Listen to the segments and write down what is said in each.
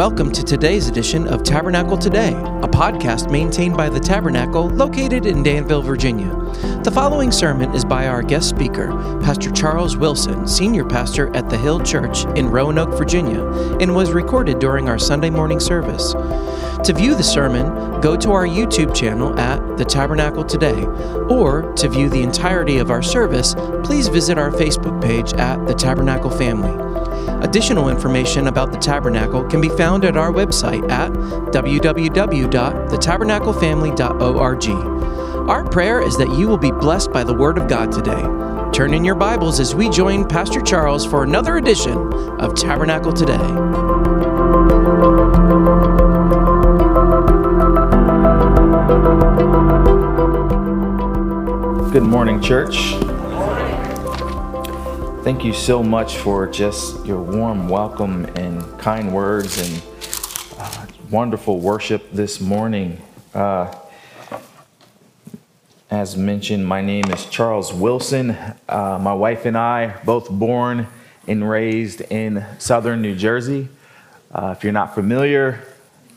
Welcome to today's edition of Tabernacle Today, a podcast maintained by the Tabernacle located in Danville, Virginia. The following sermon is by our guest speaker, Pastor Charles Wilson, Senior Pastor at the Hill Church in Roanoke, Virginia, and was recorded during our Sunday morning service. To view the sermon, go to our YouTube channel at The Tabernacle Today, or to view the entirety of our service, please visit our Facebook page at The Tabernacle Family. Additional information about the Tabernacle can be found at our website at www.thetabernaclefamily.org. Our prayer is that you will be blessed by the Word of God today. Turn in your Bibles as we join Pastor Charles for another edition of Tabernacle Today. Good morning, church. Thank you so much for just your warm welcome and kind words and uh, wonderful worship this morning. Uh, as mentioned, my name is Charles Wilson. Uh, my wife and I, both born and raised in southern New Jersey. Uh, if you're not familiar,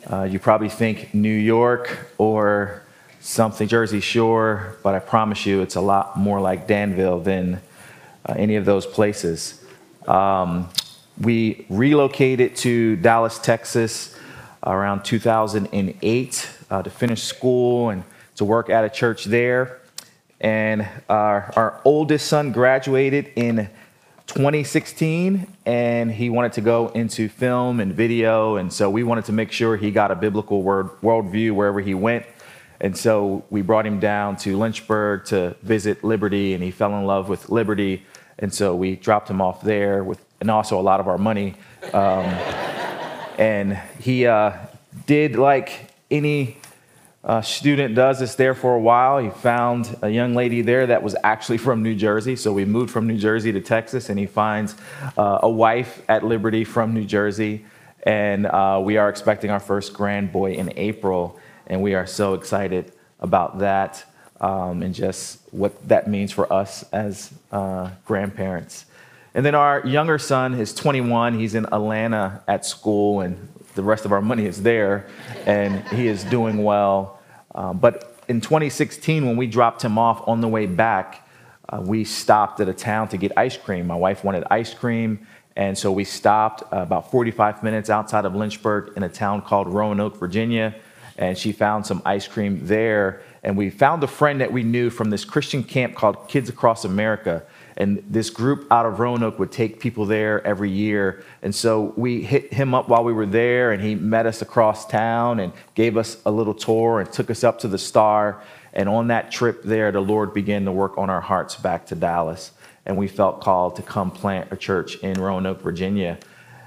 uh, you probably think New York or something Jersey Shore, but I promise you it's a lot more like Danville than uh, any of those places. Um, we relocated to Dallas, Texas around 2008 uh, to finish school and to work at a church there. And our, our oldest son graduated in 2016 and he wanted to go into film and video. And so we wanted to make sure he got a biblical word, worldview wherever he went. And so we brought him down to Lynchburg to visit Liberty, and he fell in love with Liberty. And so we dropped him off there with, and also a lot of our money. Um, and he uh, did like any uh, student does this there for a while. He found a young lady there that was actually from New Jersey. So we moved from New Jersey to Texas, and he finds uh, a wife at Liberty from New Jersey. And uh, we are expecting our first grand boy in April and we are so excited about that um, and just what that means for us as uh, grandparents. And then our younger son is 21. He's in Atlanta at school, and the rest of our money is there, and he is doing well. Um, but in 2016, when we dropped him off on the way back, uh, we stopped at a town to get ice cream. My wife wanted ice cream, and so we stopped about 45 minutes outside of Lynchburg in a town called Roanoke, Virginia and she found some ice cream there. And we found a friend that we knew from this Christian camp called Kids Across America. And this group out of Roanoke would take people there every year. And so we hit him up while we were there, and he met us across town and gave us a little tour and took us up to the Star. And on that trip there, the Lord began to work on our hearts back to Dallas. And we felt called to come plant a church in Roanoke, Virginia.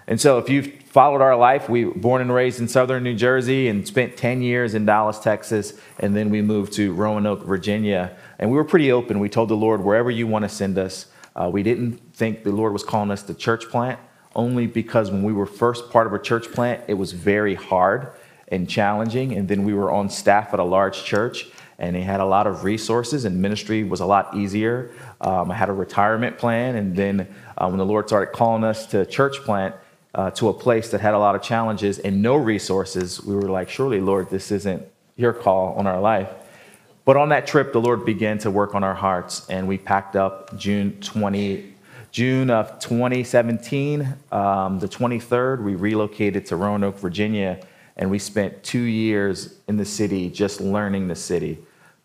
And so if you've followed our life, we were born and raised in southern New Jersey and spent 10 years in Dallas, Texas, and then we moved to Roanoke, Virginia. And we were pretty open. We told the Lord, wherever you want to send us. Uh, we didn't think the Lord was calling us to church plant, only because when we were first part of a church plant, it was very hard and challenging. And then we were on staff at a large church, and it had a lot of resources, and ministry was a lot easier. Um, I had a retirement plan, and then uh, when the Lord started calling us to church plant, uh, to a place that had a lot of challenges and no resources, we were like, surely, Lord, this isn't your call on our life. But on that trip, the Lord began to work on our hearts, and we packed up June 20, June of 2017. Um, the 23rd, we relocated to Roanoke, Virginia, and we spent two years in the city just learning the city.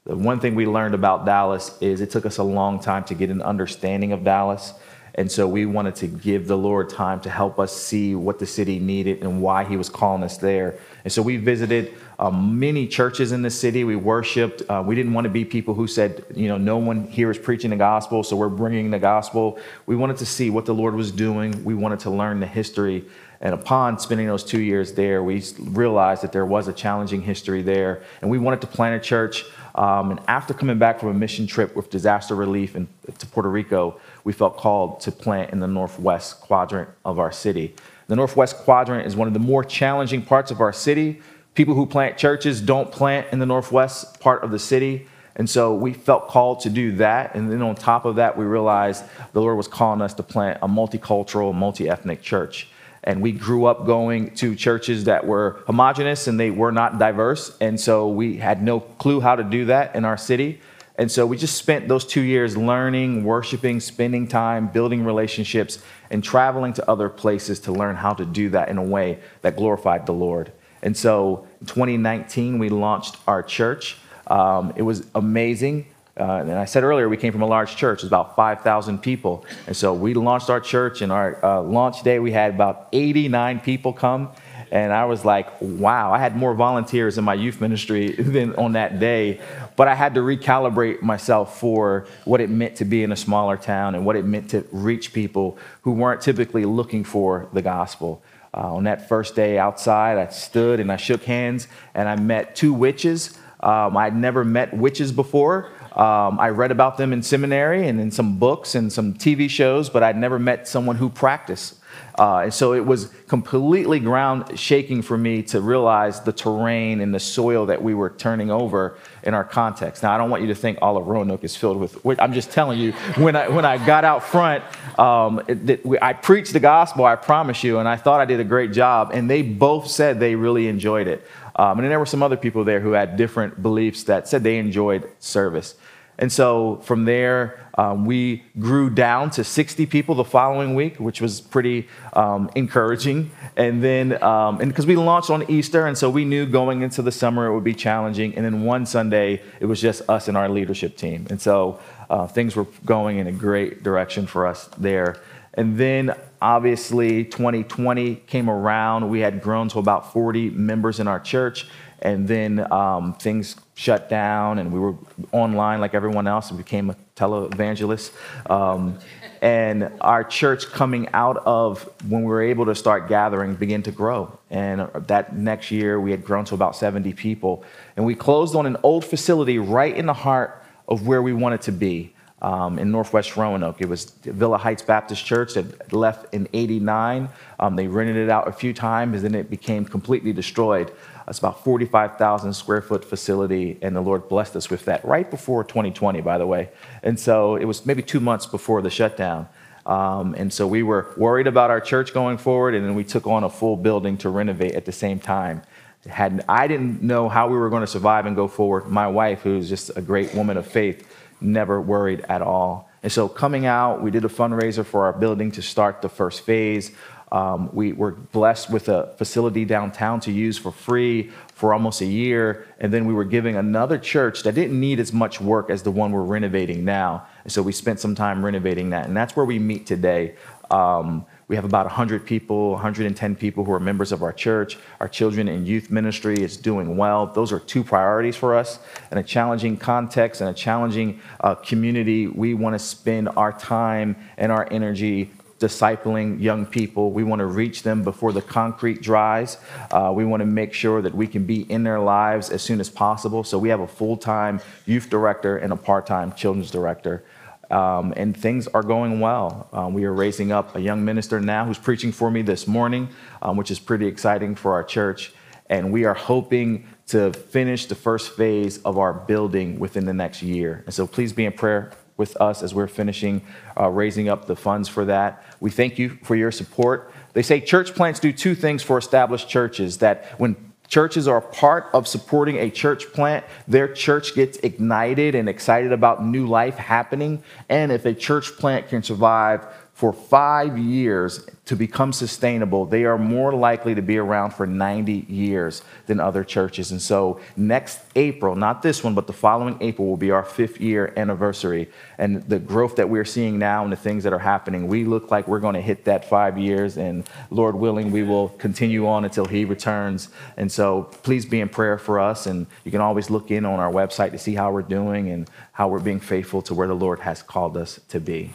The one thing we learned about Dallas is it took us a long time to get an understanding of Dallas. And so we wanted to give the Lord time to help us see what the city needed and why He was calling us there. And so we visited um, many churches in the city. We worshiped. Uh, we didn't want to be people who said, you know, no one here is preaching the gospel, so we're bringing the gospel. We wanted to see what the Lord was doing. We wanted to learn the history. And upon spending those two years there, we realized that there was a challenging history there. And we wanted to plant a church. Um, and after coming back from a mission trip with disaster relief in, to Puerto Rico, we felt called to plant in the northwest quadrant of our city. The northwest quadrant is one of the more challenging parts of our city. People who plant churches don't plant in the northwest part of the city. And so we felt called to do that. And then on top of that, we realized the Lord was calling us to plant a multicultural, multi ethnic church. And we grew up going to churches that were homogenous and they were not diverse. And so we had no clue how to do that in our city. And so we just spent those two years learning, worshiping, spending time, building relationships, and traveling to other places to learn how to do that in a way that glorified the Lord. And so in 2019, we launched our church. Um, it was amazing. Uh, and I said earlier, we came from a large church, it was about 5,000 people. And so we launched our church, and our uh, launch day, we had about 89 people come. And I was like, wow, I had more volunteers in my youth ministry than on that day. But I had to recalibrate myself for what it meant to be in a smaller town and what it meant to reach people who weren't typically looking for the gospel. Uh, on that first day outside, I stood and I shook hands and I met two witches. Um, I'd never met witches before. Um, I read about them in seminary and in some books and some TV shows, but I'd never met someone who practiced. Uh, and so it was completely ground shaking for me to realize the terrain and the soil that we were turning over in our context. Now, I don't want you to think all of Roanoke is filled with, I'm just telling you, when I, when I got out front, um, it, it, I preached the gospel, I promise you, and I thought I did a great job. And they both said they really enjoyed it. Um, and then there were some other people there who had different beliefs that said they enjoyed service. And so from there, um, we grew down to 60 people the following week, which was pretty um, encouraging. And then, um, and because we launched on Easter, and so we knew going into the summer it would be challenging. And then one Sunday, it was just us and our leadership team. And so uh, things were going in a great direction for us there. And then obviously 2020 came around. We had grown to about 40 members in our church. And then um, things shut down, and we were online like everyone else and became a televangelist. Um, and our church coming out of when we were able to start gathering began to grow. And that next year, we had grown to about 70 people. And we closed on an old facility right in the heart of where we wanted to be um, in Northwest Roanoke. It was Villa Heights Baptist Church that left in 89. Um, they rented it out a few times, and then it became completely destroyed. It's about 45,000 square foot facility, and the Lord blessed us with that right before 2020, by the way. And so it was maybe two months before the shutdown. Um, and so we were worried about our church going forward, and then we took on a full building to renovate at the same time. Had, I didn't know how we were going to survive and go forward. My wife, who's just a great woman of faith, never worried at all. And so, coming out, we did a fundraiser for our building to start the first phase. Um, we were blessed with a facility downtown to use for free for almost a year. And then we were giving another church that didn't need as much work as the one we're renovating now. And so we spent some time renovating that. And that's where we meet today. Um, we have about 100 people, 110 people who are members of our church. Our children and youth ministry is doing well. Those are two priorities for us. In a challenging context and a challenging uh, community, we want to spend our time and our energy discipling young people. We want to reach them before the concrete dries. Uh, we want to make sure that we can be in their lives as soon as possible. So we have a full time youth director and a part time children's director. Um, and things are going well. Um, we are raising up a young minister now who's preaching for me this morning, um, which is pretty exciting for our church. And we are hoping to finish the first phase of our building within the next year. And so please be in prayer with us as we're finishing uh, raising up the funds for that. We thank you for your support. They say church plants do two things for established churches that when churches are part of supporting a church plant, their church gets ignited and excited about new life happening. And if a church plant can survive for five years to become sustainable, they are more likely to be around for 90 years than other churches. And so, next April, not this one, but the following April, will be our fifth year anniversary. And the growth that we're seeing now and the things that are happening, we look like we're going to hit that five years. And Lord willing, we will continue on until He returns. And so, please be in prayer for us. And you can always look in on our website to see how we're doing and how we're being faithful to where the Lord has called us to be.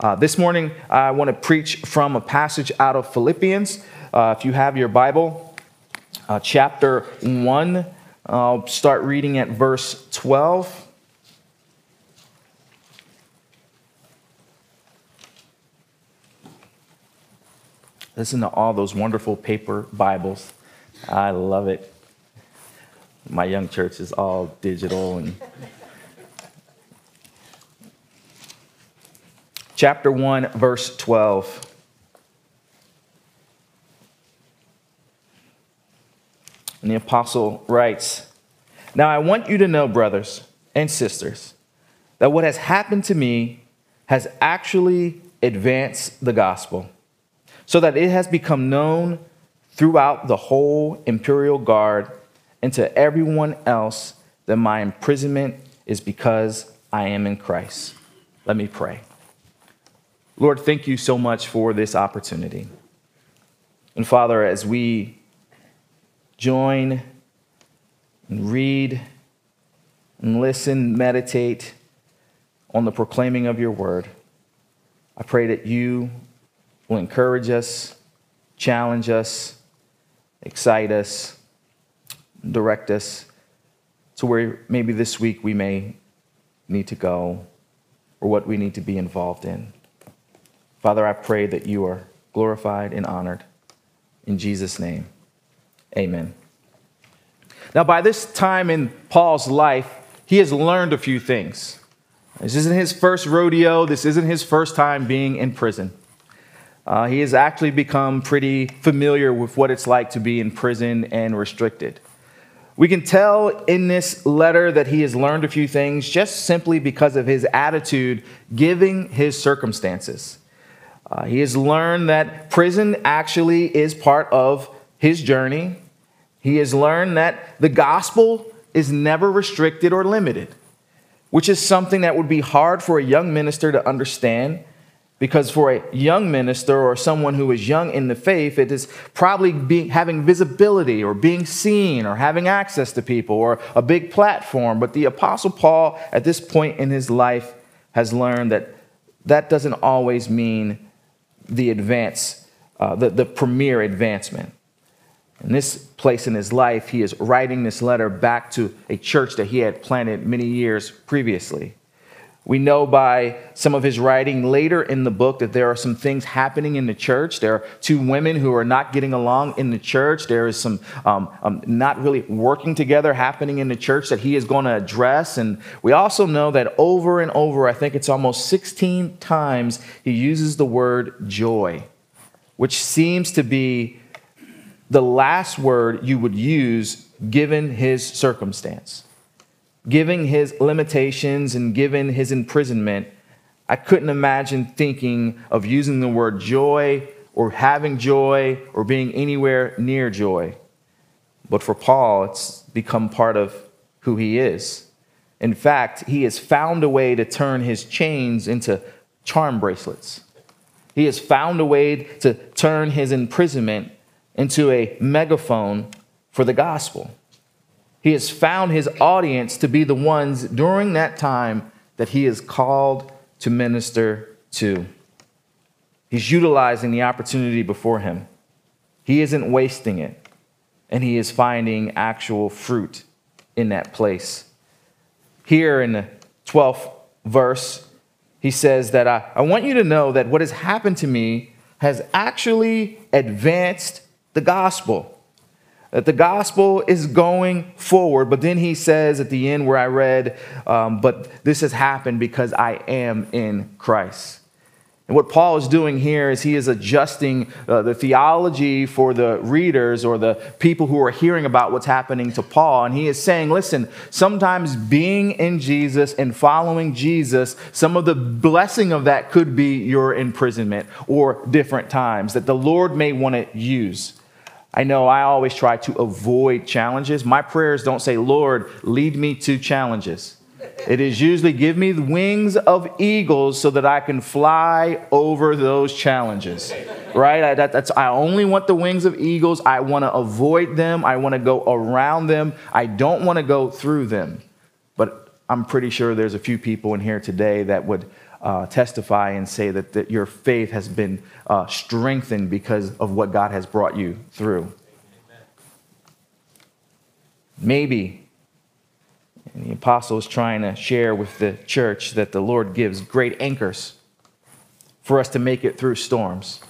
Uh, this morning, I want to preach from a passage out of Philippians. Uh, if you have your Bible, uh, chapter 1, I'll start reading at verse 12. Listen to all those wonderful paper Bibles. I love it. My young church is all digital and chapter 1, verse 12. And the apostle writes Now I want you to know, brothers and sisters, that what has happened to me has actually advanced the gospel, so that it has become known throughout the whole imperial guard and to everyone else that my imprisonment is because I am in Christ. Let me pray. Lord, thank you so much for this opportunity. And Father, as we join and read and listen, meditate on the proclaiming of your word, I pray that you will encourage us, challenge us, excite us, direct us to where maybe this week we may need to go or what we need to be involved in. Father, I pray that you are glorified and honored. In Jesus' name, amen. Now, by this time in Paul's life, he has learned a few things. This isn't his first rodeo, this isn't his first time being in prison. Uh, he has actually become pretty familiar with what it's like to be in prison and restricted. We can tell in this letter that he has learned a few things just simply because of his attitude giving his circumstances. Uh, he has learned that prison actually is part of his journey. He has learned that the gospel is never restricted or limited, which is something that would be hard for a young minister to understand. Because for a young minister or someone who is young in the faith, it is probably being, having visibility or being seen or having access to people or a big platform. But the Apostle Paul, at this point in his life, has learned that that doesn't always mean the advance, uh, the, the premier advancement. In this place in his life, he is writing this letter back to a church that he had planted many years previously. We know by some of his writing later in the book that there are some things happening in the church. There are two women who are not getting along in the church. There is some um, um, not really working together happening in the church that he is going to address. And we also know that over and over, I think it's almost 16 times, he uses the word joy, which seems to be the last word you would use given his circumstance given his limitations and given his imprisonment, I couldn't imagine thinking of using the word joy or having joy or being anywhere near joy. But for Paul, it's become part of who he is. In fact, he has found a way to turn his chains into charm bracelets. He has found a way to turn his imprisonment into a megaphone for the gospel. He has found his audience to be the ones during that time that he is called to minister to. He's utilizing the opportunity before him. He isn't wasting it, and he is finding actual fruit in that place. Here in the 12th verse, he says that I, I want you to know that what has happened to me has actually advanced the gospel that the gospel is going forward. But then he says at the end where I read, um, but this has happened because I am in Christ. And what Paul is doing here is he is adjusting uh, the theology for the readers or the people who are hearing about what's happening to Paul. And he is saying, listen, sometimes being in Jesus and following Jesus, some of the blessing of that could be your imprisonment or different times that the Lord may want to use. I know I always try to avoid challenges. My prayers don't say, Lord, lead me to challenges. It is usually give me the wings of eagles so that I can fly over those challenges. Right? I, that, that's, I only want the wings of eagles. I want to avoid them. I want to go around them. I don't want to go through them. But I'm pretty sure there's a few people in here today that would uh, testify and say that, that your faith has been uh, strengthened because of what God has brought you through. Maybe and the apostle is trying to share with the church that the Lord gives great anchors for us to make it through storms.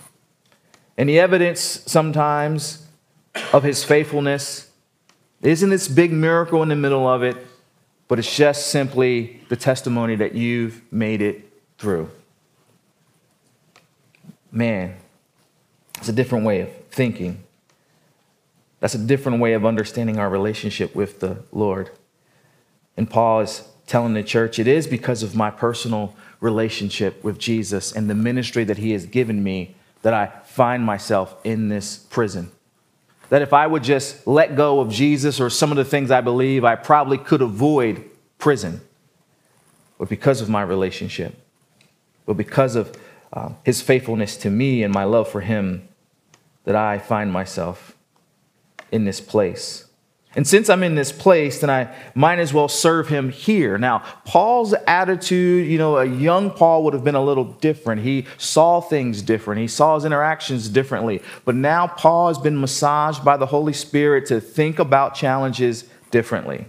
And the evidence sometimes of his faithfulness isn't this big miracle in the middle of it, but it's just simply the testimony that you've made it through. Man, it's a different way of thinking. That's a different way of understanding our relationship with the Lord. And Paul is telling the church it is because of my personal relationship with Jesus and the ministry that he has given me that I find myself in this prison. That if I would just let go of Jesus or some of the things I believe, I probably could avoid prison. But because of my relationship, but because of um, his faithfulness to me and my love for him, that I find myself in this place. And since I'm in this place, then I might as well serve him here. Now, Paul's attitude, you know, a young Paul would have been a little different. He saw things different, he saw his interactions differently. But now Paul has been massaged by the Holy Spirit to think about challenges differently.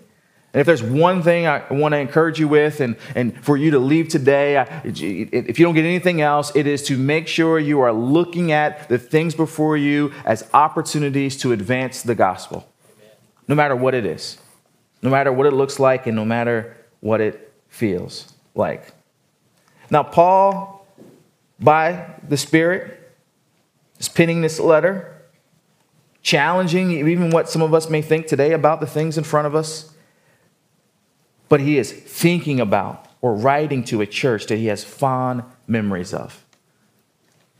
And if there's one thing I want to encourage you with, and, and for you to leave today, I, if you don't get anything else, it is to make sure you are looking at the things before you as opportunities to advance the gospel no matter what it is, no matter what it looks like, and no matter what it feels like. Now, Paul, by the Spirit, is penning this letter, challenging even what some of us may think today about the things in front of us. But he is thinking about or writing to a church that he has fond memories of.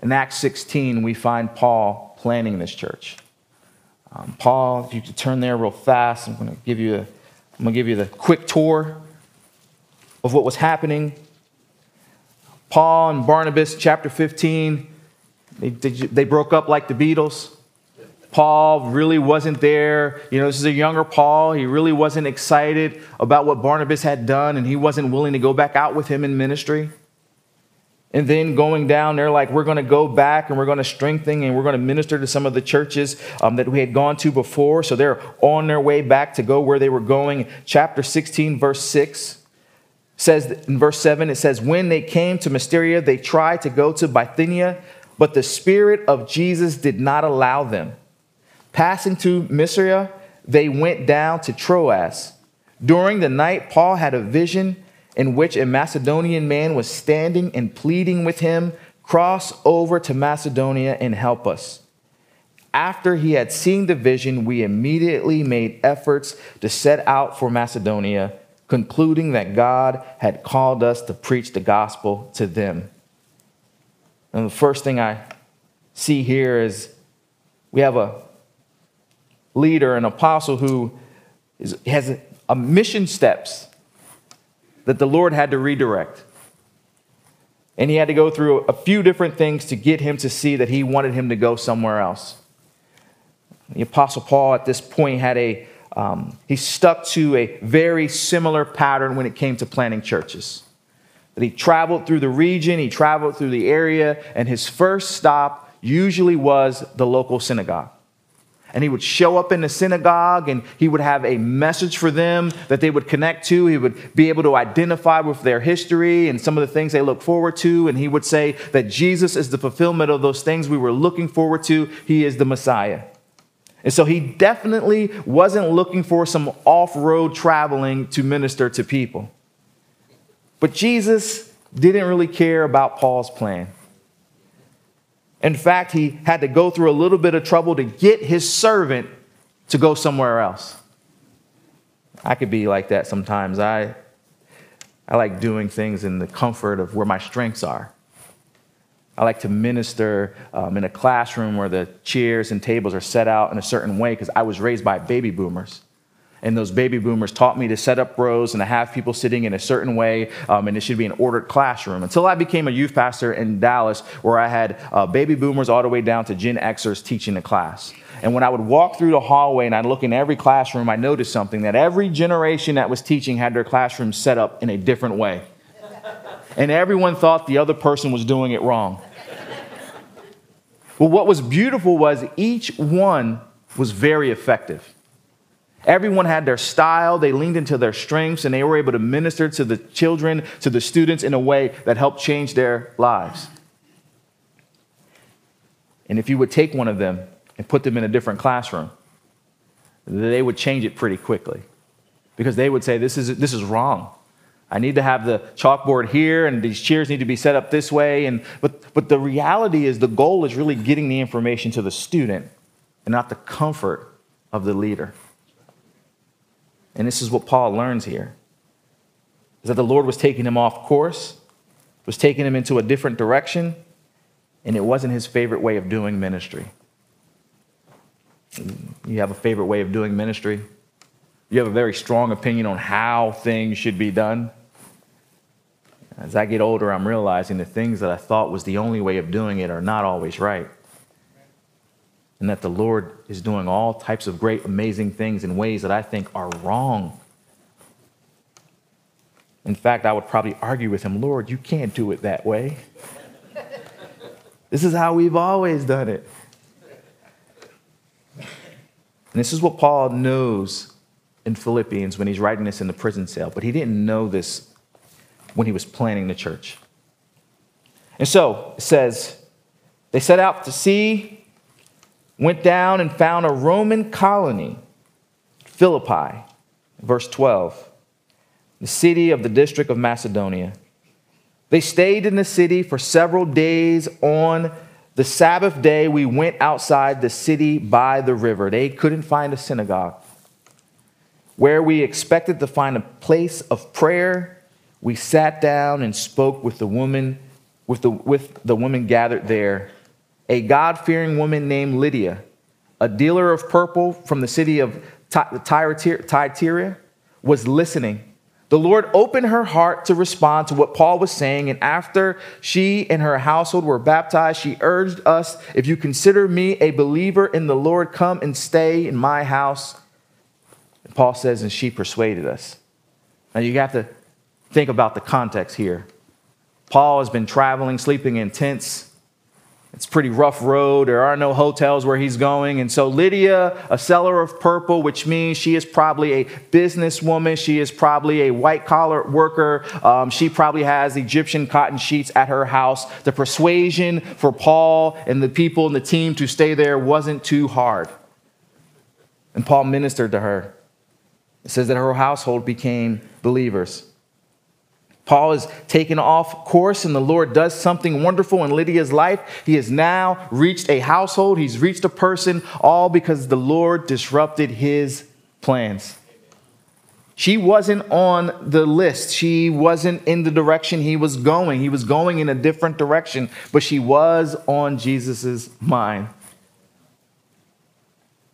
In Acts 16, we find Paul planning this church. Um, Paul, if you could turn there real fast, I'm going to give you the quick tour of what was happening. Paul and Barnabas, chapter 15, they, they, they broke up like the Beatles. Paul really wasn't there. You know, this is a younger Paul. He really wasn't excited about what Barnabas had done, and he wasn't willing to go back out with him in ministry. And then going down, they're like, we're going to go back and we're going to strengthen and we're going to minister to some of the churches um, that we had gone to before. So they're on their way back to go where they were going. Chapter 16, verse 6 says, in verse 7, it says, When they came to Mysia, they tried to go to Bithynia, but the Spirit of Jesus did not allow them. Passing to Mysia, they went down to Troas. During the night, Paul had a vision in which a Macedonian man was standing and pleading with him, Cross over to Macedonia and help us. After he had seen the vision, we immediately made efforts to set out for Macedonia, concluding that God had called us to preach the gospel to them. And the first thing I see here is we have a leader, an apostle who is, has a mission steps that the Lord had to redirect. And he had to go through a few different things to get him to see that he wanted him to go somewhere else. The Apostle Paul at this point had a, um, he stuck to a very similar pattern when it came to planting churches. That he traveled through the region, he traveled through the area, and his first stop usually was the local synagogue and he would show up in the synagogue and he would have a message for them that they would connect to. He would be able to identify with their history and some of the things they look forward to. And he would say that Jesus is the fulfillment of those things we were looking forward to. He is the Messiah. And so he definitely wasn't looking for some off road traveling to minister to people. But Jesus didn't really care about Paul's plan. In fact, he had to go through a little bit of trouble to get his servant to go somewhere else. I could be like that sometimes. I, I like doing things in the comfort of where my strengths are. I like to minister um, in a classroom where the chairs and tables are set out in a certain way because I was raised by baby boomers and those baby boomers taught me to set up rows and to have people sitting in a certain way, um, and it should be an ordered classroom. Until I became a youth pastor in Dallas, where I had uh, baby boomers all the way down to Gen Xers teaching the class. And when I would walk through the hallway and I'd look in every classroom, I noticed something that every generation that was teaching had their classroom set up in a different way. And everyone thought the other person was doing it wrong. Well, what was beautiful was each one was very effective. Everyone had their style, they leaned into their strengths, and they were able to minister to the children, to the students in a way that helped change their lives. And if you would take one of them and put them in a different classroom, they would change it pretty quickly because they would say, This is, this is wrong. I need to have the chalkboard here, and these chairs need to be set up this way. And, but, but the reality is, the goal is really getting the information to the student and not the comfort of the leader. And this is what Paul learns here is that the Lord was taking him off course, was taking him into a different direction, and it wasn't his favorite way of doing ministry. You have a favorite way of doing ministry? You have a very strong opinion on how things should be done? As I get older, I'm realizing the things that I thought was the only way of doing it are not always right. And that the Lord is doing all types of great, amazing things in ways that I think are wrong. In fact, I would probably argue with him, Lord, you can't do it that way. this is how we've always done it. And this is what Paul knows in Philippians when he's writing this in the prison cell, but he didn't know this when he was planning the church. And so it says, they set out to sea, went down and found a Roman colony, Philippi, verse 12, the city of the district of Macedonia. They stayed in the city for several days. On the Sabbath day, we went outside the city by the river. They couldn't find a synagogue. Where we expected to find a place of prayer, we sat down and spoke with the woman, with the, with the woman gathered there, a God fearing woman named Lydia, a dealer of purple from the city of Tyre, was listening. The Lord opened her heart to respond to what Paul was saying, and after she and her household were baptized, she urged us if you consider me a believer in the Lord, come and stay in my house. And Paul says, and she persuaded us. Now you have to think about the context here. Paul has been traveling, sleeping in tents. It's pretty rough road. There are no hotels where he's going. And so Lydia, a seller of purple, which means she is probably a businesswoman. She is probably a white collar worker. Um, she probably has Egyptian cotton sheets at her house. The persuasion for Paul and the people and the team to stay there wasn't too hard. And Paul ministered to her. It says that her household became believers. Paul is taken off course, and the Lord does something wonderful in Lydia's life. He has now reached a household, he's reached a person, all because the Lord disrupted his plans. She wasn't on the list. She wasn't in the direction he was going. He was going in a different direction, but she was on Jesus' mind.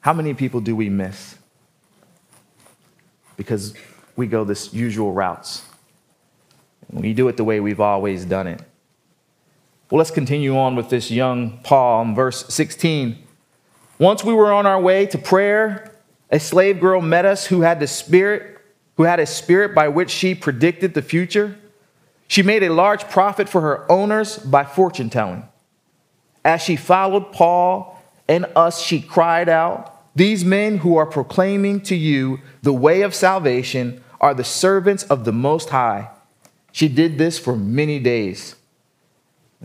How many people do we miss? Because we go this usual routes. We do it the way we've always done it. Well, let's continue on with this young Paul in verse 16. Once we were on our way to prayer, a slave girl met us who had the spirit, who had a spirit by which she predicted the future. She made a large profit for her owners by fortune telling. As she followed Paul and us, she cried out, These men who are proclaiming to you the way of salvation are the servants of the Most High. She did this for many days.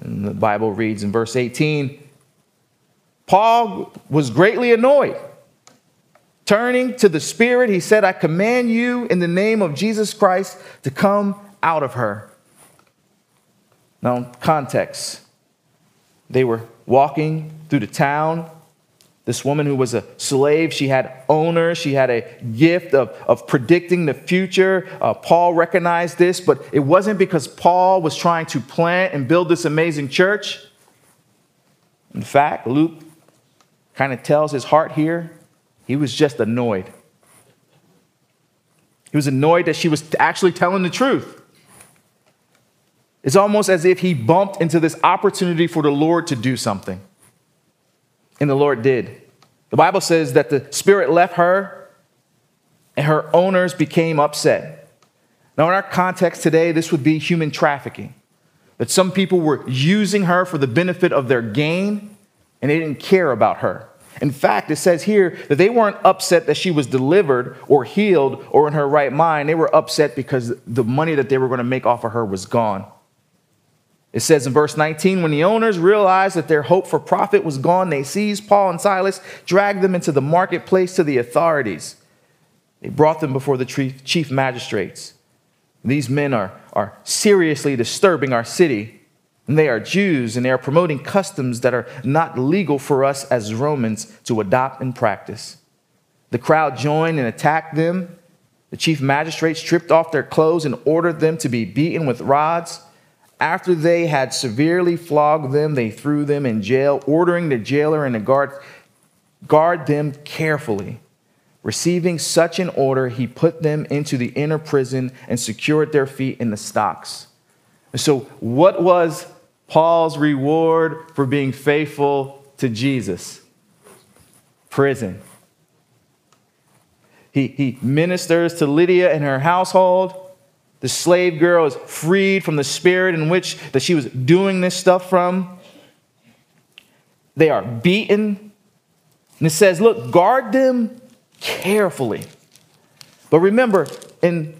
And the Bible reads in verse 18 Paul was greatly annoyed. Turning to the Spirit, he said, I command you in the name of Jesus Christ to come out of her. Now, context. They were walking through the town this woman who was a slave, she had owners, she had a gift of, of predicting the future. Uh, Paul recognized this, but it wasn't because Paul was trying to plant and build this amazing church. In fact, Luke kind of tells his heart here, he was just annoyed. He was annoyed that she was actually telling the truth. It's almost as if he bumped into this opportunity for the Lord to do something. And the Lord did. The Bible says that the Spirit left her and her owners became upset. Now, in our context today, this would be human trafficking. That some people were using her for the benefit of their gain and they didn't care about her. In fact, it says here that they weren't upset that she was delivered or healed or in her right mind. They were upset because the money that they were going to make off of her was gone. It says in verse 19, when the owners realized that their hope for profit was gone, they seized Paul and Silas, dragged them into the marketplace to the authorities. They brought them before the chief magistrates. These men are, are seriously disturbing our city, and they are Jews, and they are promoting customs that are not legal for us as Romans to adopt and practice. The crowd joined and attacked them. The chief magistrates stripped off their clothes and ordered them to be beaten with rods. After they had severely flogged them, they threw them in jail, ordering the jailer and the guard guard them carefully. Receiving such an order, he put them into the inner prison and secured their feet in the stocks. So, what was Paul's reward for being faithful to Jesus? Prison. He, he ministers to Lydia and her household. The slave girl is freed from the spirit in which that she was doing this stuff from. They are beaten. And it says, look, guard them carefully. But remember, in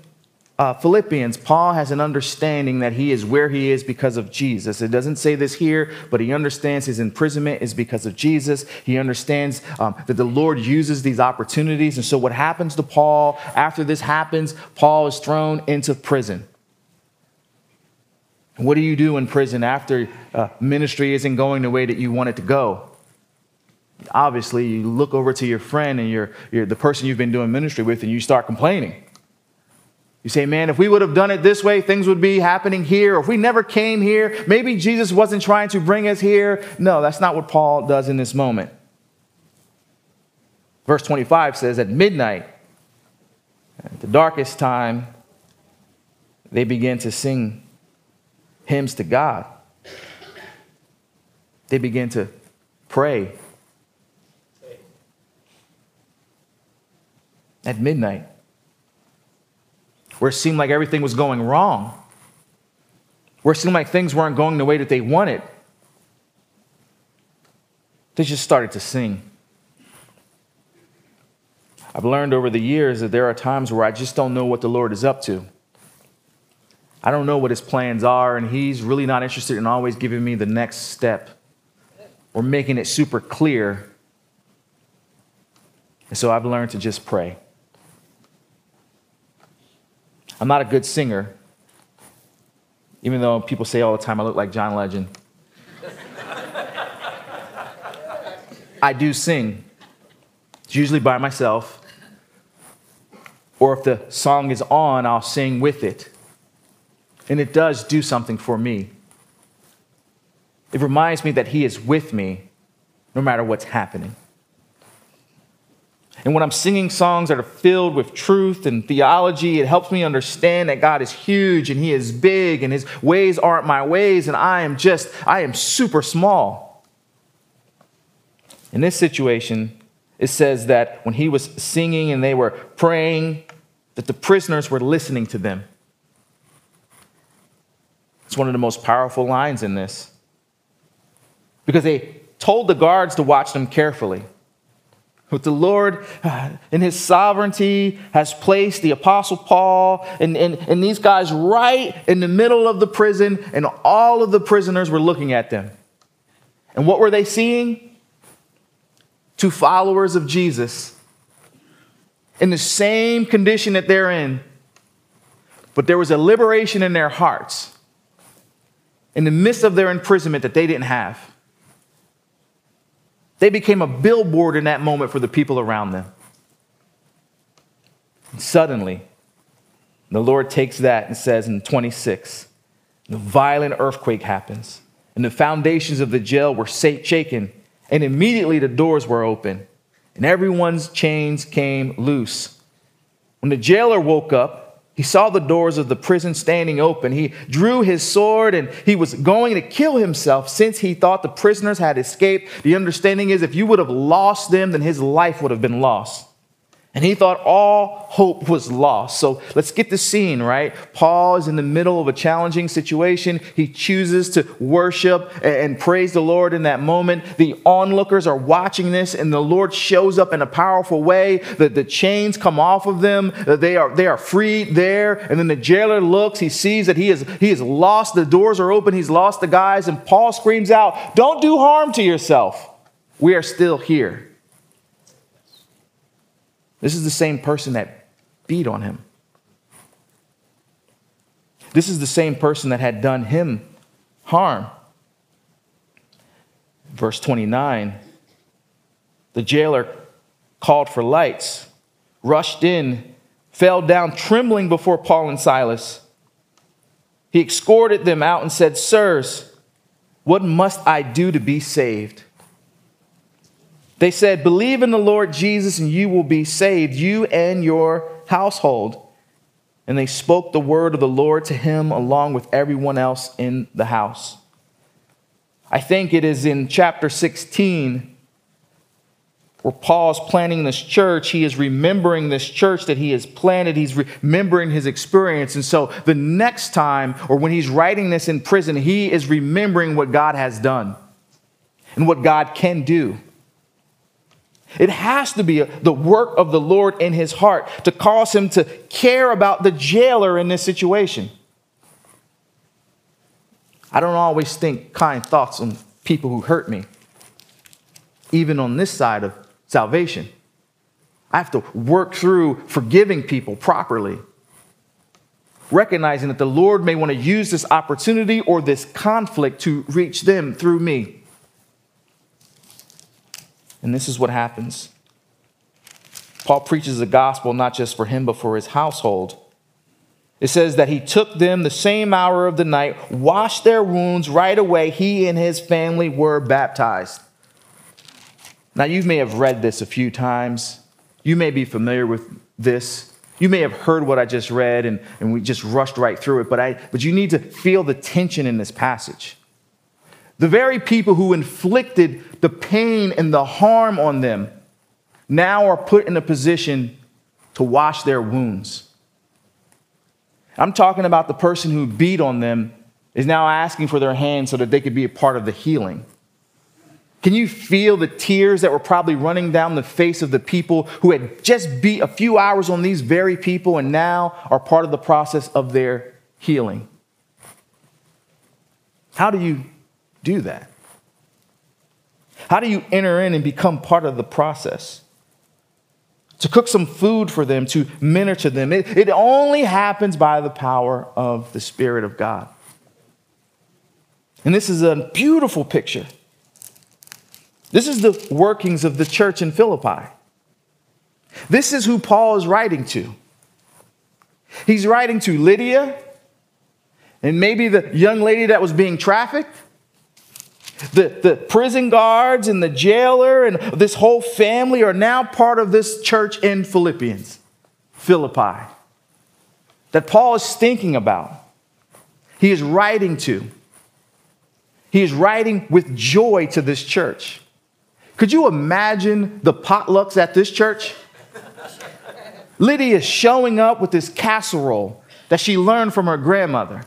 uh, Philippians, Paul has an understanding that he is where he is because of Jesus. It doesn't say this here, but he understands his imprisonment is because of Jesus. He understands um, that the Lord uses these opportunities. And so, what happens to Paul after this happens, Paul is thrown into prison. What do you do in prison after uh, ministry isn't going the way that you want it to go? Obviously, you look over to your friend and you're, you're the person you've been doing ministry with, and you start complaining. You say, man, if we would have done it this way, things would be happening here. If we never came here, maybe Jesus wasn't trying to bring us here. No, that's not what Paul does in this moment. Verse 25 says, At midnight, at the darkest time, they began to sing hymns to God. They began to pray. At midnight where it seemed like everything was going wrong, where it seemed like things weren't going the way that they wanted, they just started to sing. I've learned over the years that there are times where I just don't know what the Lord is up to. I don't know what his plans are, and he's really not interested in always giving me the next step or making it super clear. And so I've learned to just pray. I'm not a good singer, even though people say all the time I look like John Legend. I do sing. It's usually by myself. Or if the song is on, I'll sing with it. And it does do something for me. It reminds me that He is with me no matter what's happening. And when I'm singing songs that are filled with truth and theology, it helps me understand that God is huge and He is big and His ways aren't my ways and I am just, I am super small. In this situation, it says that when he was singing and they were praying, that the prisoners were listening to them. It's one of the most powerful lines in this. Because they told the guards to watch them carefully. But the Lord, uh, in His sovereignty, has placed the Apostle Paul and, and, and these guys right in the middle of the prison, and all of the prisoners were looking at them. And what were they seeing? Two followers of Jesus in the same condition that they're in, but there was a liberation in their hearts in the midst of their imprisonment that they didn't have. They became a billboard in that moment for the people around them. And suddenly, the Lord takes that and says in 26, the violent earthquake happens, and the foundations of the jail were shaken, and immediately the doors were open, and everyone's chains came loose. When the jailer woke up, he saw the doors of the prison standing open. He drew his sword and he was going to kill himself since he thought the prisoners had escaped. The understanding is if you would have lost them, then his life would have been lost. And he thought all hope was lost. So let's get the scene, right? Paul is in the middle of a challenging situation. He chooses to worship and praise the Lord in that moment. The onlookers are watching this, and the Lord shows up in a powerful way. The, the chains come off of them. They are, they are freed there. And then the jailer looks. He sees that he is, he has lost. The doors are open. He's lost the guys. And Paul screams out, Don't do harm to yourself. We are still here. This is the same person that beat on him. This is the same person that had done him harm. Verse 29 the jailer called for lights, rushed in, fell down trembling before Paul and Silas. He escorted them out and said, Sirs, what must I do to be saved? They said, Believe in the Lord Jesus and you will be saved, you and your household. And they spoke the word of the Lord to him along with everyone else in the house. I think it is in chapter 16 where Paul's planning this church, he is remembering this church that he has planted. He's remembering his experience. And so the next time, or when he's writing this in prison, he is remembering what God has done and what God can do. It has to be the work of the Lord in his heart to cause him to care about the jailer in this situation. I don't always think kind thoughts on people who hurt me, even on this side of salvation. I have to work through forgiving people properly, recognizing that the Lord may want to use this opportunity or this conflict to reach them through me. And this is what happens. Paul preaches the gospel not just for him, but for his household. It says that he took them the same hour of the night, washed their wounds right away. He and his family were baptized. Now, you may have read this a few times. You may be familiar with this. You may have heard what I just read and, and we just rushed right through it, but, I, but you need to feel the tension in this passage. The very people who inflicted the pain and the harm on them now are put in a position to wash their wounds. I'm talking about the person who beat on them is now asking for their hand so that they could be a part of the healing. Can you feel the tears that were probably running down the face of the people who had just beat a few hours on these very people and now are part of the process of their healing? How do you do that? How do you enter in and become part of the process? To cook some food for them, to minister to them. It, it only happens by the power of the Spirit of God. And this is a beautiful picture this is the workings of the church in Philippi. This is who Paul is writing to. He's writing to Lydia and maybe the young lady that was being trafficked, the, the prison guards and the jailer and this whole family are now part of this church in Philippians, Philippi, that Paul is thinking about. He is writing to. He is writing with joy to this church. Could you imagine the potlucks at this church? Lydia is showing up with this casserole that she learned from her grandmother.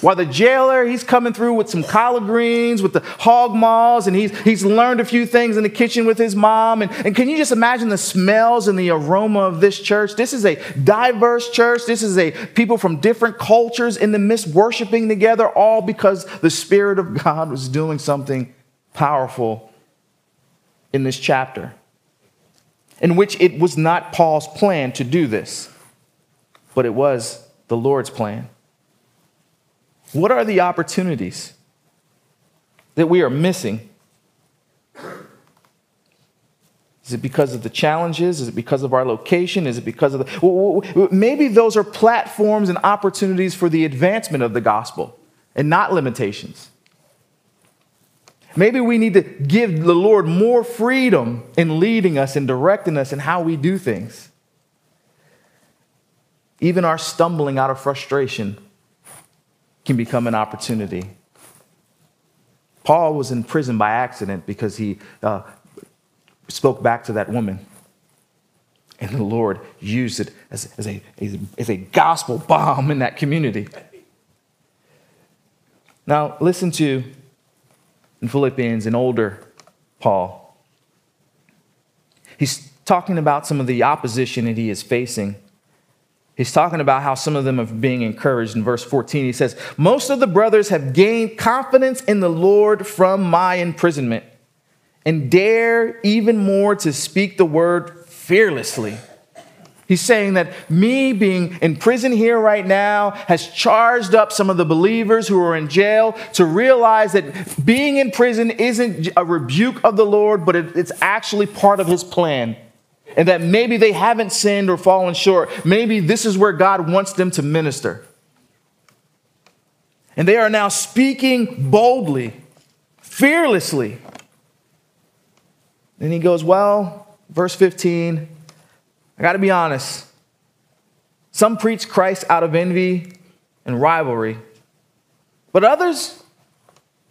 While the jailer, he's coming through with some collard greens, with the hog maws, and he's, he's learned a few things in the kitchen with his mom. And, and can you just imagine the smells and the aroma of this church? This is a diverse church. This is a people from different cultures in the midst worshiping together, all because the Spirit of God was doing something powerful in this chapter, in which it was not Paul's plan to do this, but it was the Lord's plan. What are the opportunities that we are missing? Is it because of the challenges? Is it because of our location? Is it because of the. Maybe those are platforms and opportunities for the advancement of the gospel and not limitations. Maybe we need to give the Lord more freedom in leading us and directing us in how we do things. Even our stumbling out of frustration can become an opportunity. Paul was in prison by accident because he uh, spoke back to that woman. And the Lord used it as, as, a, as a gospel bomb in that community. Now, listen to in Philippians, an older Paul. He's talking about some of the opposition that he is facing. He's talking about how some of them are being encouraged. In verse 14, he says, Most of the brothers have gained confidence in the Lord from my imprisonment and dare even more to speak the word fearlessly. He's saying that me being in prison here right now has charged up some of the believers who are in jail to realize that being in prison isn't a rebuke of the Lord, but it's actually part of his plan and that maybe they haven't sinned or fallen short. Maybe this is where God wants them to minister. And they are now speaking boldly, fearlessly. And he goes, Well, verse 15, I got to be honest. Some preach Christ out of envy and rivalry, but others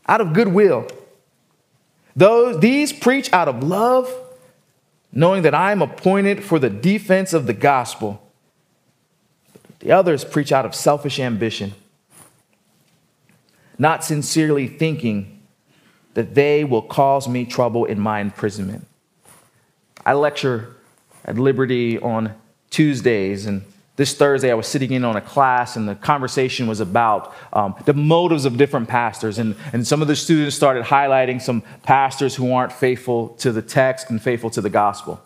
out of goodwill. Those, these preach out of love, knowing that I am appointed for the defense of the gospel. The others preach out of selfish ambition, not sincerely thinking that they will cause me trouble in my imprisonment. I lecture at Liberty on Tuesdays, and this Thursday, I was sitting in on a class, and the conversation was about um, the motives of different pastors. And, and some of the students started highlighting some pastors who aren't faithful to the text and faithful to the gospel.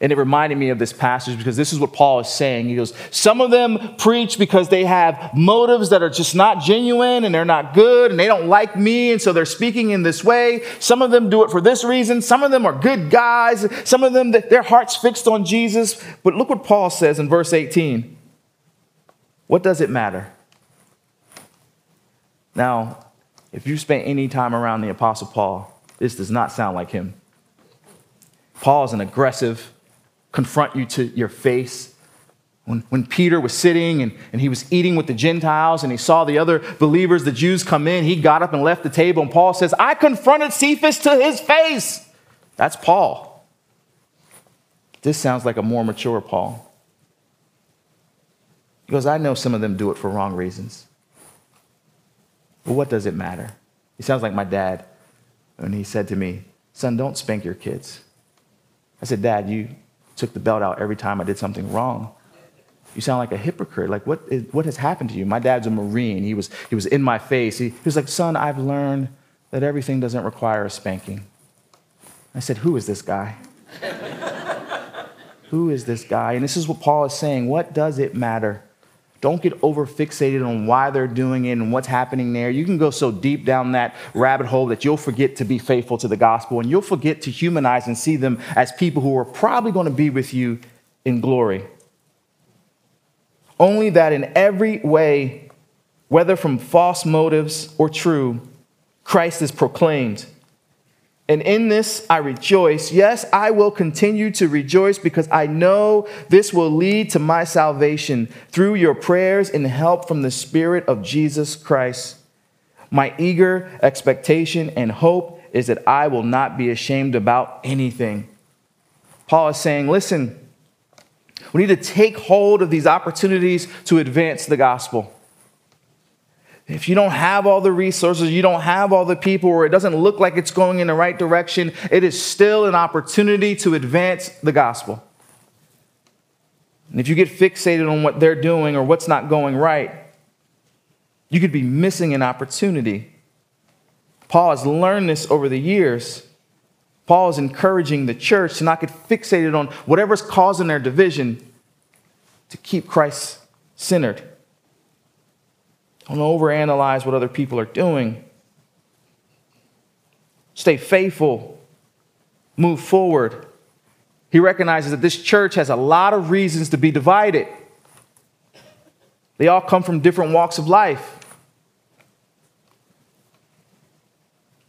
And it reminded me of this passage because this is what Paul is saying. He goes, Some of them preach because they have motives that are just not genuine and they're not good and they don't like me, and so they're speaking in this way. Some of them do it for this reason. Some of them are good guys. Some of them, their heart's fixed on Jesus. But look what Paul says in verse 18. What does it matter? Now, if you spent any time around the Apostle Paul, this does not sound like him. Paul is an aggressive, confront you to your face. When, when Peter was sitting and, and he was eating with the Gentiles and he saw the other believers, the Jews, come in, he got up and left the table. And Paul says, I confronted Cephas to his face. That's Paul. This sounds like a more mature Paul. He goes, I know some of them do it for wrong reasons. But what does it matter? He sounds like my dad when he said to me, Son, don't spank your kids. I said, Dad, you, took the belt out every time I did something wrong. You sound like a hypocrite. Like, what, is, what has happened to you? My dad's a Marine. He was, he was in my face. He, he was like, Son, I've learned that everything doesn't require a spanking. I said, Who is this guy? Who is this guy? And this is what Paul is saying. What does it matter? Don't get over fixated on why they're doing it and what's happening there. You can go so deep down that rabbit hole that you'll forget to be faithful to the gospel and you'll forget to humanize and see them as people who are probably going to be with you in glory. Only that in every way, whether from false motives or true, Christ is proclaimed and in this I rejoice. Yes, I will continue to rejoice because I know this will lead to my salvation through your prayers and help from the Spirit of Jesus Christ. My eager expectation and hope is that I will not be ashamed about anything. Paul is saying, listen, we need to take hold of these opportunities to advance the gospel. If you don't have all the resources, you don't have all the people, or it doesn't look like it's going in the right direction, it is still an opportunity to advance the gospel. And if you get fixated on what they're doing or what's not going right, you could be missing an opportunity. Paul has learned this over the years. Paul is encouraging the church to not get fixated on whatever's causing their division, to keep Christ centered. Don't overanalyze what other people are doing. Stay faithful. Move forward. He recognizes that this church has a lot of reasons to be divided. They all come from different walks of life.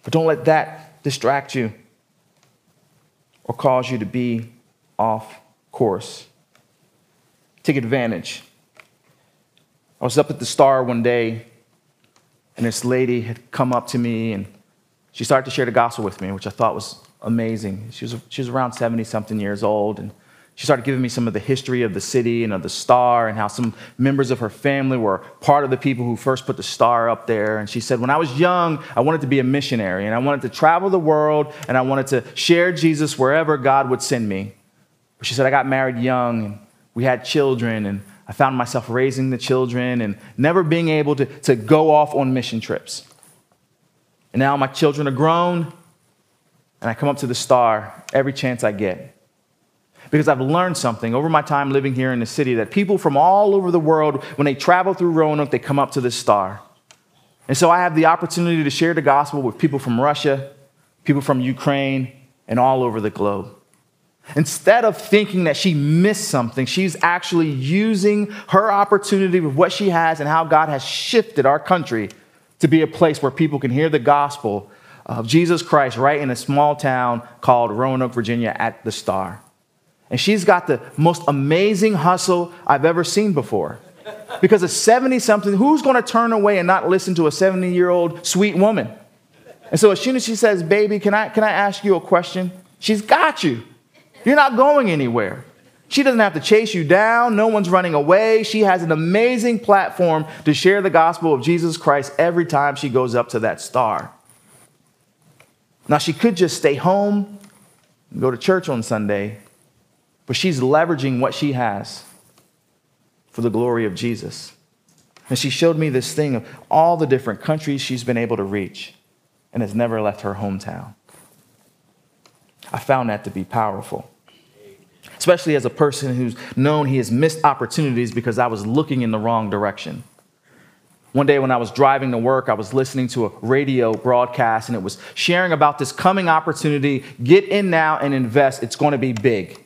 But don't let that distract you or cause you to be off course. Take advantage I was up at the Star one day, and this lady had come up to me, and she started to share the gospel with me, which I thought was amazing. She was, she was around 70 something years old, and she started giving me some of the history of the city and of the star and how some members of her family were part of the people who first put the star up there. And she said, When I was young, I wanted to be a missionary and I wanted to travel the world and I wanted to share Jesus wherever God would send me. But she said, I got married young and we had children and I found myself raising the children and never being able to, to go off on mission trips. And now my children are grown, and I come up to the star every chance I get. Because I've learned something over my time living here in the city that people from all over the world, when they travel through Roanoke, they come up to this star. And so I have the opportunity to share the gospel with people from Russia, people from Ukraine, and all over the globe. Instead of thinking that she missed something, she's actually using her opportunity with what she has and how God has shifted our country to be a place where people can hear the gospel of Jesus Christ right in a small town called Roanoke, Virginia, at the Star. And she's got the most amazing hustle I've ever seen before. Because a 70 something, who's going to turn away and not listen to a 70 year old sweet woman? And so as soon as she says, Baby, can I, can I ask you a question? She's got you. You're not going anywhere. She doesn't have to chase you down. No one's running away. She has an amazing platform to share the gospel of Jesus Christ every time she goes up to that star. Now, she could just stay home and go to church on Sunday, but she's leveraging what she has for the glory of Jesus. And she showed me this thing of all the different countries she's been able to reach and has never left her hometown. I found that to be powerful. Especially as a person who's known he has missed opportunities because I was looking in the wrong direction. One day when I was driving to work, I was listening to a radio broadcast and it was sharing about this coming opportunity. Get in now and invest, it's going to be big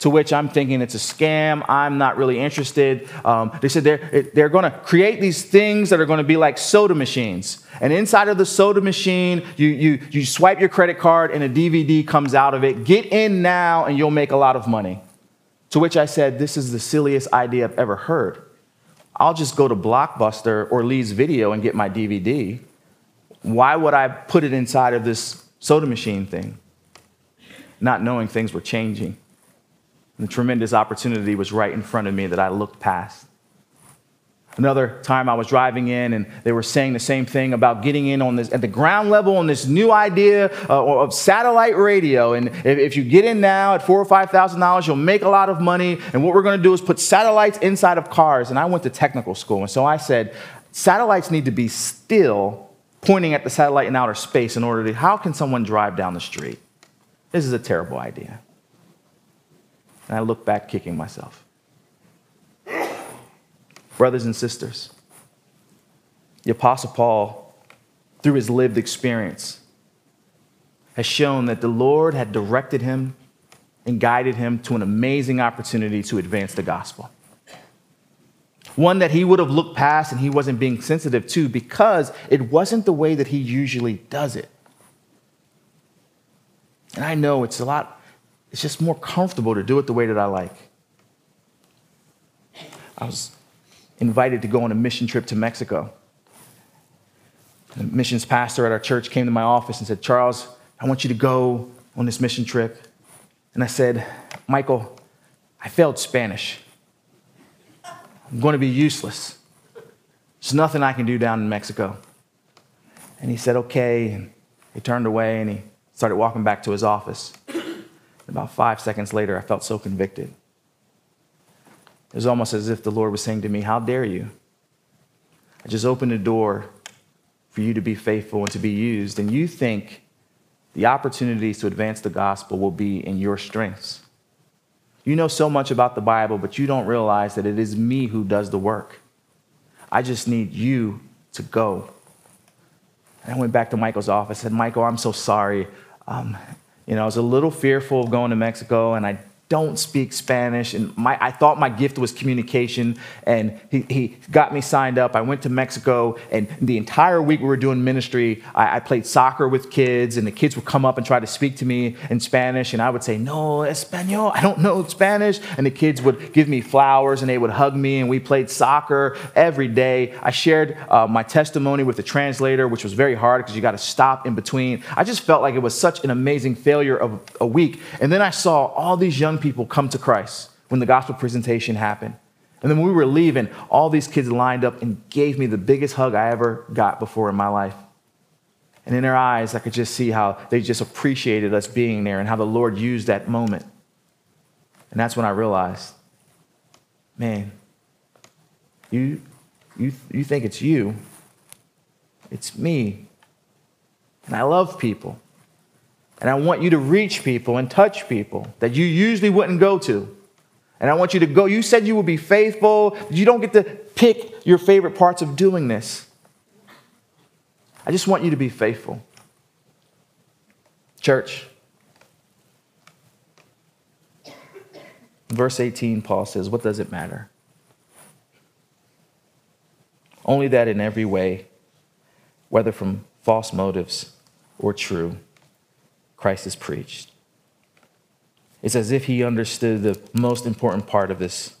to which I'm thinking it's a scam. I'm not really interested. Um, they said they're, they're going to create these things that are going to be like soda machines. And inside of the soda machine, you, you, you swipe your credit card and a DVD comes out of it. Get in now and you'll make a lot of money. To which I said, This is the silliest idea I've ever heard. I'll just go to Blockbuster or Lee's Video and get my DVD. Why would I put it inside of this soda machine thing? Not knowing things were changing. And the tremendous opportunity was right in front of me that I looked past. Another time I was driving in and they were saying the same thing about getting in on this at the ground level on this new idea uh, of satellite radio. And if, if, you get in now at four or five thousand dollars, you'll make a lot of money. And what we're going to do is put satellites inside of cars. And I went to technical school, and so I said, satellites need to be still pointing at the satellite in outer space in order to. How can someone drive down the street? This is a terrible idea. And I look back kicking myself. Brothers and sisters, the Apostle Paul, through his lived experience, has shown that the Lord had directed him and guided him to an amazing opportunity to advance the gospel. One that he would have looked past and he wasn't being sensitive to because it wasn't the way that he usually does it. And I know it's a lot it's just more comfortable to do it the way that I like. I was invited to go on a mission trip to Mexico. The missions pastor at our church came to my office and said, Charles, I want you to go on this mission trip. And I said, Michael, I failed Spanish. I'm going to be useless. There's nothing I can do down in Mexico. And he said, okay. And he turned away and he started walking back to his office. About five seconds later, I felt so convicted. It was almost as if the Lord was saying to me, How dare you? I just opened the door for you to be faithful and to be used, and you think the opportunities to advance the gospel will be in your strengths. You know so much about the Bible, but you don't realize that it is me who does the work. I just need you to go. And I went back to Michael's office and said, Michael, I'm so sorry. Um, you know, I was a little fearful of going to Mexico, and I don't speak Spanish. And my, I thought my gift was communication. And he, he got me signed up. I went to Mexico. And the entire week we were doing ministry, I, I, played soccer with kids. And the kids would come up and try to speak to me in Spanish. And I would say, No, Espanol. I don't know Spanish. And the kids would give me flowers and they would hug me. And we played soccer every day. I shared uh, my testimony with the translator, which was very hard because you got to stop in between. I just felt like it was such an amazing failure of a week. And then I saw all these young people come to Christ when the gospel presentation happened. And then when we were leaving, all these kids lined up and gave me the biggest hug I ever got before in my life. And in their eyes, I could just see how they just appreciated us being there and how the Lord used that moment. And that's when I realized, man, you, you, you think it's you, it's me. And I love people. And I want you to reach people and touch people that you usually wouldn't go to. And I want you to go. You said you would be faithful. You don't get to pick your favorite parts of doing this. I just want you to be faithful. Church, verse 18, Paul says, What does it matter? Only that in every way, whether from false motives or true, Christ is preached. It's as if he understood the most important part of this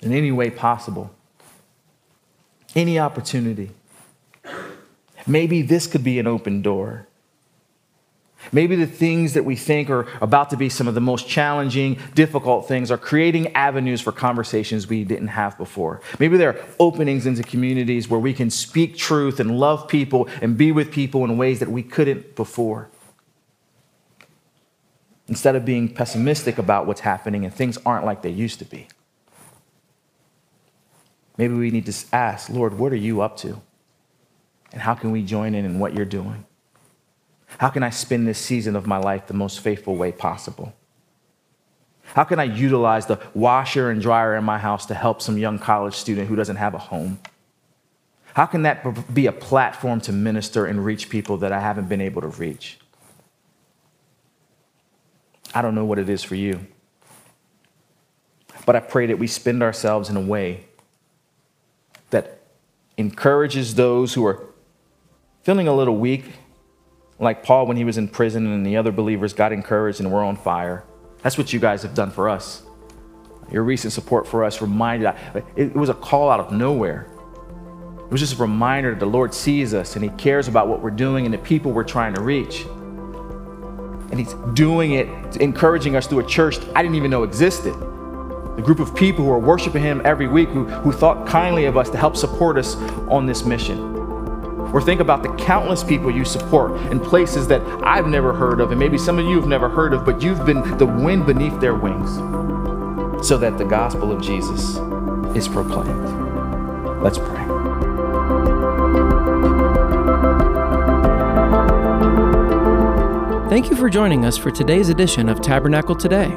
in any way possible, any opportunity. Maybe this could be an open door. Maybe the things that we think are about to be some of the most challenging, difficult things are creating avenues for conversations we didn't have before. Maybe there are openings into communities where we can speak truth and love people and be with people in ways that we couldn't before. Instead of being pessimistic about what's happening and things aren't like they used to be. Maybe we need to ask, Lord, what are you up to? And how can we join in in what you're doing? How can I spend this season of my life the most faithful way possible? How can I utilize the washer and dryer in my house to help some young college student who doesn't have a home? How can that be a platform to minister and reach people that I haven't been able to reach? I don't know what it is for you. But I pray that we spend ourselves in a way that encourages those who are feeling a little weak like Paul when he was in prison and the other believers got encouraged and were on fire. That's what you guys have done for us. Your recent support for us reminded us, it was a call out of nowhere. It was just a reminder that the Lord sees us and He cares about what we're doing and the people we're trying to reach. And He's doing it, encouraging us through a church I didn't even know existed. The group of people who are worshiping Him every week, who, who thought kindly of us to help support us on this mission. Or think about the countless people you support in places that I've never heard of, and maybe some of you have never heard of, but you've been the wind beneath their wings so that the gospel of Jesus is proclaimed. Let's pray. Thank you for joining us for today's edition of Tabernacle Today.